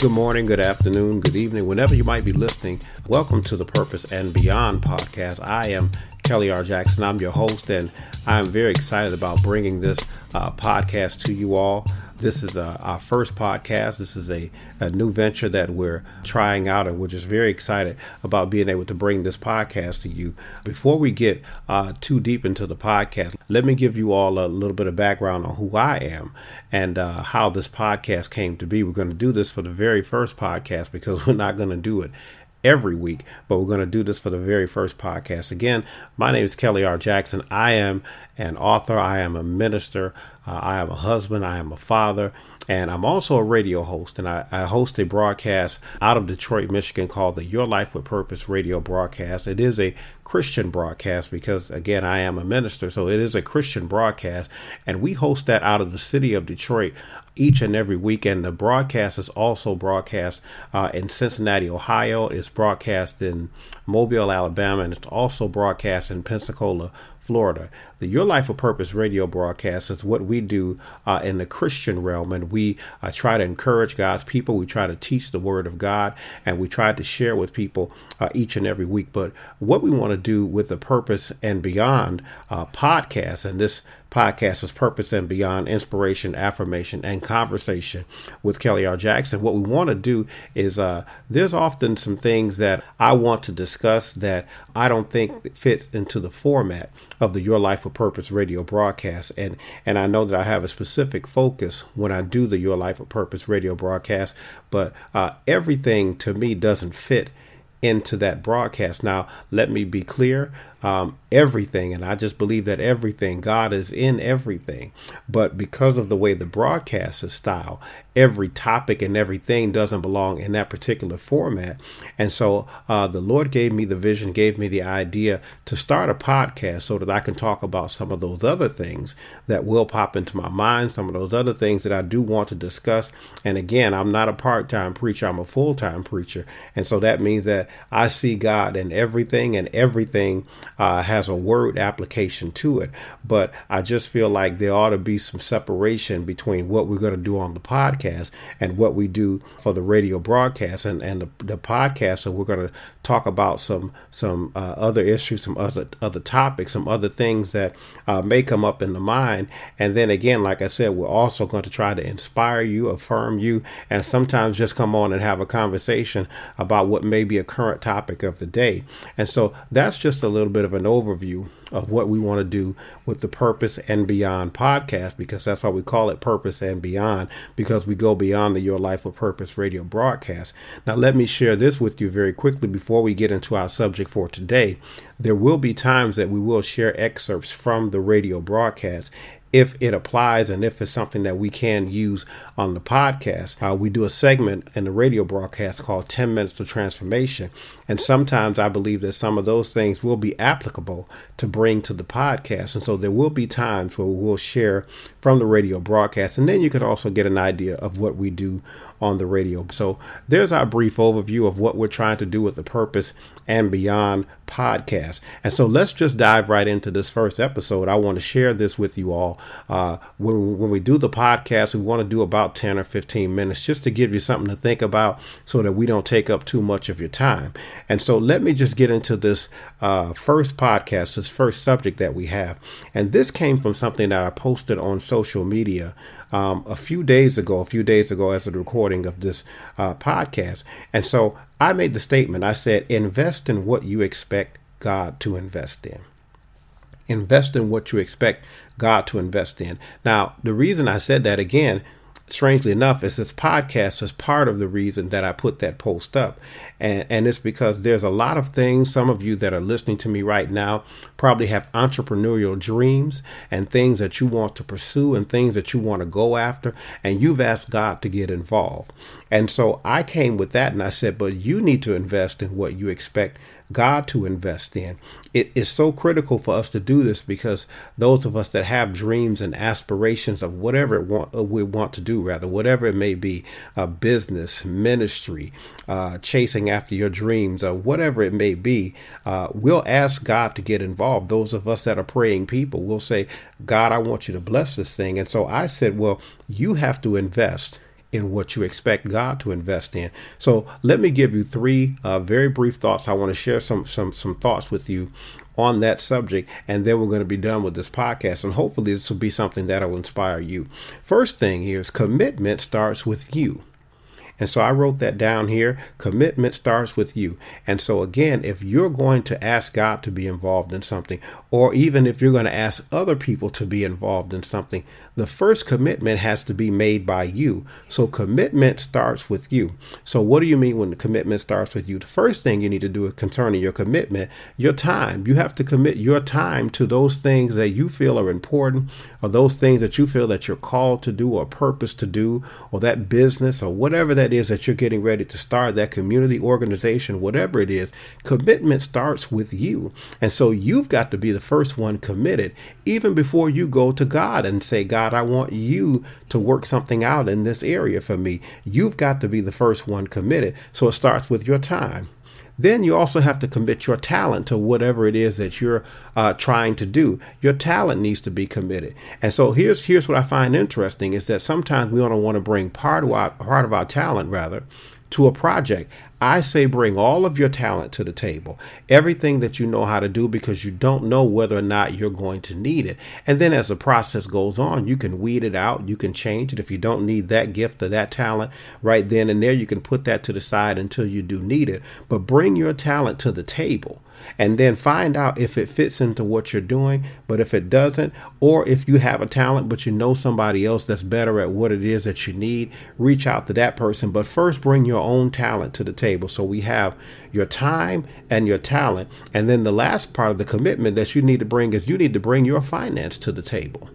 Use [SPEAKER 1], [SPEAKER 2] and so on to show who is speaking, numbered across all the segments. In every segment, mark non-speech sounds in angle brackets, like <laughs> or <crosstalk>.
[SPEAKER 1] Good morning, good afternoon, good evening, whenever you might be listening. Welcome to the Purpose and Beyond podcast. I am Kelly R. Jackson. I'm your host, and I'm very excited about bringing this uh, podcast to you all. This is uh, our first podcast. This is a, a new venture that we're trying out, and we're just very excited about being able to bring this podcast to you. Before we get uh, too deep into the podcast, let me give you all a little bit of background on who I am and uh, how this podcast came to be. We're going to do this for the very first podcast because <laughs> we're not going to do it every week, but we're going to do this for the very first podcast. Again, my name is Kelly R. Jackson. I am an author, I am a minister, uh, I am a husband, I am a father, and I'm also a radio host. And I, I, host a broadcast out of Detroit, Michigan called the Your Life with Purpose radio broadcast. It is a Christian broadcast because, again, I am a minister, so it is a Christian broadcast. And we host that out of the city of Detroit each and every weekend. The broadcast is also broadcast uh, in Cincinnati, Ohio. It's broadcast in Mobile, Alabama, and it's also broadcast in Pensacola, Florida. The Your Life of Purpose radio broadcast is what we do uh, in the Christian realm, and we uh, try to encourage God's people. We try to teach the Word of God, and we try to share with people uh, each and every week. But what we want to do with the Purpose and Beyond uh, podcast, and this podcast is Purpose and Beyond Inspiration, Affirmation, and Conversation with Kelly R. Jackson. What we want to do is uh, there's often some things that I want to discuss that I don't think fits into the format of the Your Life with Purpose radio broadcast. And and I know that I have a specific focus when I do the Your Life with Purpose radio broadcast, but uh, everything to me doesn't fit into that broadcast. Now, let me be clear um, everything, and I just believe that everything, God is in everything. But because of the way the broadcast is style, every topic and everything doesn't belong in that particular format. And so uh, the Lord gave me the vision, gave me the idea to start a podcast so that I can talk about some of those other things that will pop into my mind, some of those other things that I do want to discuss. And again, I'm not a part time preacher, I'm a full time preacher. And so that means that I see God in everything, and everything uh, has a word application to it. But I just feel like there ought to be some separation between what we're going to do on the podcast and what we do for the radio broadcast and, and the, the podcast. So we're going to talk about some some uh, other issues, some other other topics, some other things that uh, may come up in the mind. And then again, like I said, we're also going to try to inspire you, affirm you, and sometimes just come on and have a conversation about what may be a current topic of the day. And so that's just a little bit of an overview of what we want to do with the Purpose and Beyond podcast because that's why we call it Purpose and Beyond because we go beyond the Your Life with Purpose radio broadcast. Now, let me share this with you very quickly before we get into our subject for today. There will be times that we will share excerpts from the radio broadcast if it applies and if it's something that we can use on the podcast. Uh, we do a segment in the radio broadcast called 10 Minutes to Transformation. And sometimes I believe that some of those things will be applicable to bring to the podcast. And so there will be times where we'll share from the radio broadcast. And then you could also get an idea of what we do on the radio. So there's our brief overview of what we're trying to do with the Purpose and Beyond podcast. And so let's just dive right into this first episode. I want to share this with you all. Uh, when, when we do the podcast, we want to do about 10 or 15 minutes just to give you something to think about so that we don't take up too much of your time. And so let me just get into this uh, first podcast, this first subject that we have. And this came from something that I posted on social media um, a few days ago, a few days ago, as a recording of this uh, podcast. And so I made the statement I said, invest in what you expect God to invest in. Invest in what you expect God to invest in. Now, the reason I said that again, strangely enough, is this podcast is part of the reason that I put that post up. And, and it's because there's a lot of things, some of you that are listening to me right now probably have entrepreneurial dreams and things that you want to pursue and things that you want to go after. And you've asked God to get involved. And so I came with that and I said, but you need to invest in what you expect God to invest in. It is so critical for us to do this because those of us that have dreams and aspirations of whatever want, uh, we want to do, rather, whatever it may be, uh, business, ministry, uh, chasing after your dreams, or whatever it may be, uh, we'll ask God to get involved. Those of us that are praying people will say, God, I want you to bless this thing. And so I said, well, you have to invest in what you expect God to invest in. So let me give you three uh, very brief thoughts. I want to share some some some thoughts with you on that subject, and then we're going to be done with this podcast. And hopefully, this will be something that will inspire you. First thing here is commitment starts with you. And so I wrote that down here. Commitment starts with you. And so, again, if you're going to ask God to be involved in something, or even if you're going to ask other people to be involved in something, the first commitment has to be made by you. So, commitment starts with you. So, what do you mean when the commitment starts with you? The first thing you need to do is concerning your commitment, your time. You have to commit your time to those things that you feel are important, or those things that you feel that you're called to do, or purpose to do, or that business, or whatever that is that you're getting ready to start, that community organization, whatever it is. Commitment starts with you. And so, you've got to be the first one committed, even before you go to God and say, God, God, I want you to work something out in this area for me. You've got to be the first one committed. So it starts with your time. Then you also have to commit your talent to whatever it is that you're uh, trying to do. Your talent needs to be committed. And so here's here's what I find interesting is that sometimes we don't want to bring part of our part of our talent rather to a project. I say bring all of your talent to the table, everything that you know how to do, because you don't know whether or not you're going to need it. And then as the process goes on, you can weed it out, you can change it. If you don't need that gift or that talent right then and there, you can put that to the side until you do need it. But bring your talent to the table and then find out if it fits into what you're doing. But if it doesn't, or if you have a talent but you know somebody else that's better at what it is that you need, reach out to that person. But first, bring your own talent to the table. So we have your time and your talent. And then the last part of the commitment that you need to bring is you need to bring your finance to the table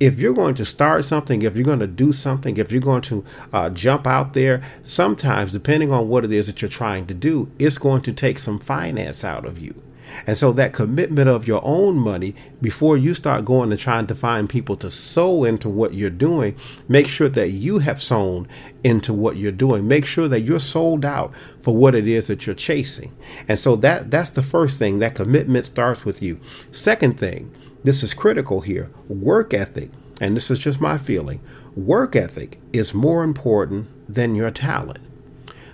[SPEAKER 1] if you're going to start something, if you're going to do something, if you're going to uh, jump out there, sometimes, depending on what it is that you're trying to do, it's going to take some finance out of you. And so that commitment of your own money before you start going and trying to find people to sow into what you're doing, make sure that you have sown into what you're doing. Make sure that you're sold out for what it is that you're chasing. And so that that's the first thing. That commitment starts with you. Second thing, this is critical here. Work ethic, and this is just my feeling, work ethic is more important than your talent.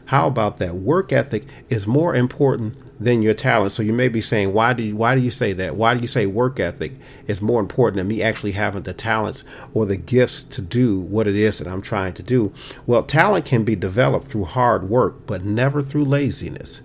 [SPEAKER 1] How about that? Work ethic is more important than your talent. So you may be saying, why do you, why do you say that? Why do you say work ethic is more important than me actually having the talents or the gifts to do what it is that I'm trying to do? Well, talent can be developed through hard work, but never through laziness.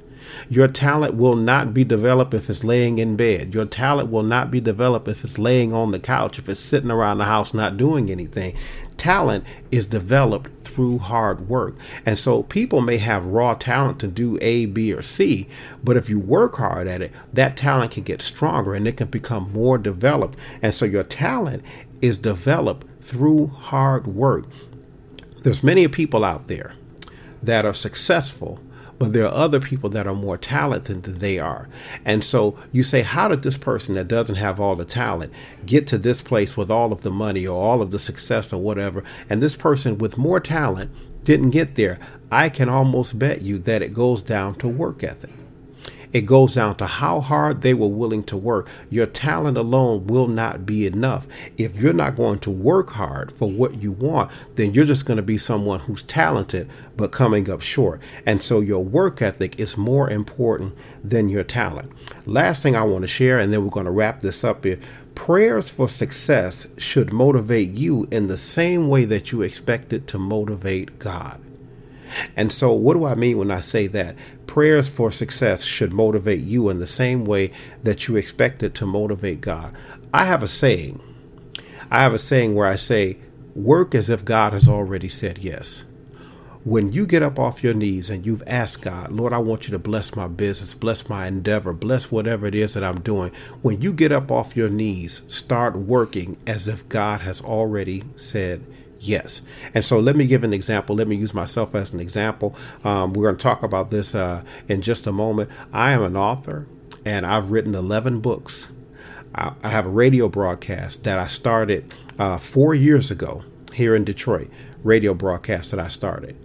[SPEAKER 1] Your talent will not be developed if it's laying in bed. Your talent will not be developed if it's laying on the couch, if it's sitting around the house not doing anything. Talent is developed through hard work. And so people may have raw talent to do A, B, or C, but if you work hard at it, that talent can get stronger and it can become more developed. And so your talent is developed through hard work. There's many people out there that are successful but there are other people that are more talented than they are. And so you say, how did this person that doesn't have all the talent get to this place with all of the money or all of the success or whatever? And this person with more talent didn't get there. I can almost bet you that it goes down to work ethic. It goes down to how hard they were willing to work. Your talent alone will not be enough. If you're not going to work hard for what you want, then you're just going to be someone who's talented but coming up short. And so your work ethic is more important than your talent. Last thing I want to share, and then we're going to wrap this up here. Prayers for success should motivate you in the same way that you expect it to motivate God. And so, what do I mean when I say that? Prayers for success should motivate you in the same way that you expect it to motivate God. I have a saying. I have a saying where I say, work as if God has already said yes. When you get up off your knees and you've asked God, Lord, I want you to bless my business, bless my endeavor, bless whatever it is that I'm doing. When you get up off your knees, start working as if God has already said Yes. And so let me give an example. Let me use myself as an example. Um, we're going to talk about this uh, in just a moment. I am an author and I've written 11 books. I, I have a radio broadcast that I started uh, four years ago here in Detroit, radio broadcast that I started.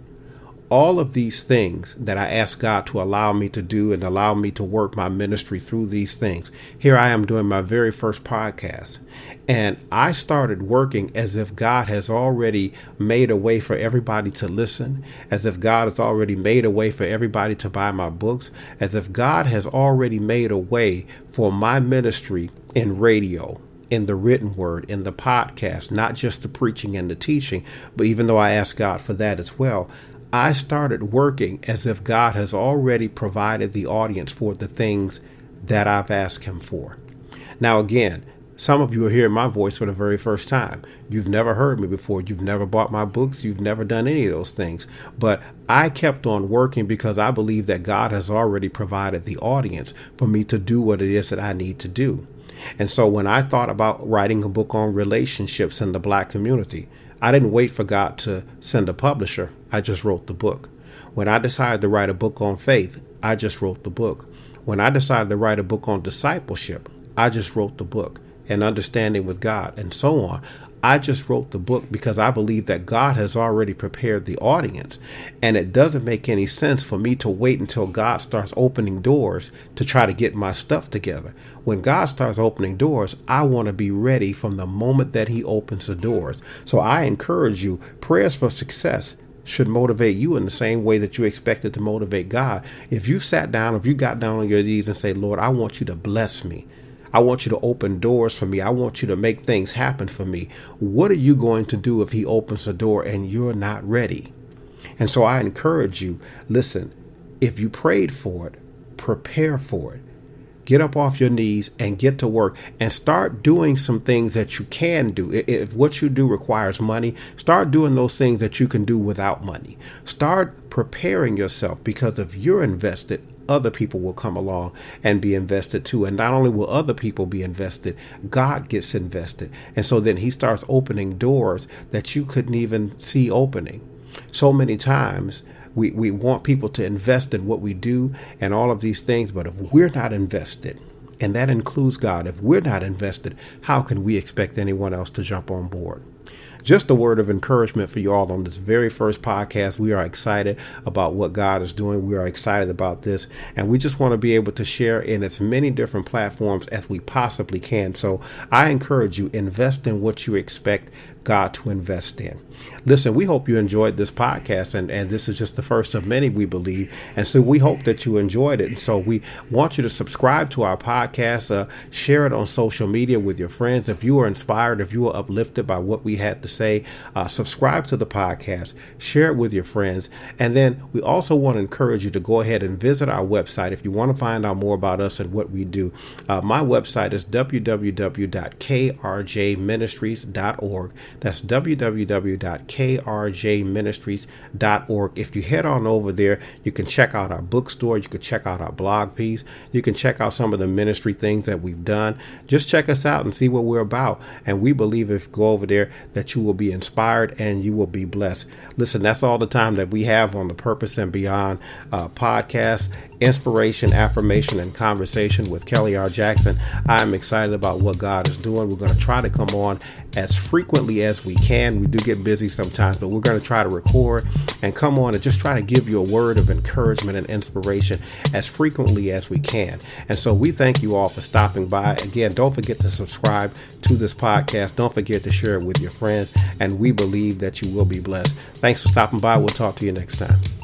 [SPEAKER 1] All of these things that I ask God to allow me to do and allow me to work my ministry through these things. Here I am doing my very first podcast. And I started working as if God has already made a way for everybody to listen, as if God has already made a way for everybody to buy my books, as if God has already made a way for my ministry in radio, in the written word, in the podcast, not just the preaching and the teaching, but even though I ask God for that as well, I started working as if God has already provided the audience for the things that I've asked Him for. Now, again, some of you are hearing my voice for the very first time. You've never heard me before. You've never bought my books. You've never done any of those things. But I kept on working because I believe that God has already provided the audience for me to do what it is that I need to do. And so when I thought about writing a book on relationships in the black community, I didn't wait for God to send a publisher. I just wrote the book. When I decided to write a book on faith, I just wrote the book. When I decided to write a book on discipleship, I just wrote the book and understanding with God and so on. I just wrote the book because I believe that God has already prepared the audience. And it doesn't make any sense for me to wait until God starts opening doors to try to get my stuff together. When God starts opening doors, I want to be ready from the moment that He opens the doors. So I encourage you, prayers for success should motivate you in the same way that you expect it to motivate God. If you sat down, if you got down on your knees and say, Lord, I want you to bless me. I want you to open doors for me. I want you to make things happen for me. What are you going to do if he opens the door and you're not ready? And so I encourage you listen, if you prayed for it, prepare for it. Get up off your knees and get to work and start doing some things that you can do. If what you do requires money, start doing those things that you can do without money. Start preparing yourself because if you're invested, other people will come along and be invested too. And not only will other people be invested, God gets invested. And so then he starts opening doors that you couldn't even see opening. So many times we, we want people to invest in what we do and all of these things, but if we're not invested, and that includes God, if we're not invested, how can we expect anyone else to jump on board? Just a word of encouragement for you all on this very first podcast. We are excited about what God is doing. We are excited about this, and we just want to be able to share in as many different platforms as we possibly can. So I encourage you invest in what you expect God to invest in. Listen, we hope you enjoyed this podcast, and, and this is just the first of many, we believe. And so we hope that you enjoyed it. And so we want you to subscribe to our podcast, uh, share it on social media with your friends. If you are inspired, if you are uplifted by what we had to say, uh, subscribe to the podcast, share it with your friends. And then we also want to encourage you to go ahead and visit our website if you want to find out more about us and what we do. Uh, my website is www.krjministries.org. That's www.krjministries.org. If you head on over there, you can check out our bookstore, you can check out our blog piece, you can check out some of the ministry things that we've done. Just check us out and see what we're about. And we believe if you go over there that you will be inspired and you will be blessed. Listen, that's all the time that we have on the Purpose and Beyond uh, podcast inspiration, affirmation, and conversation with Kelly R. Jackson. I'm excited about what God is doing. We're going to try to come on as frequently as we can. We do get busy sometimes, but we're going to try to record and come on and just try to give you a word of encouragement and inspiration as frequently as we can. And so we thank you all for stopping by. Again, don't forget to subscribe to this podcast. Don't forget to share it with your friends. And we believe that you will be blessed. Thanks for stopping by. We'll talk to you next time.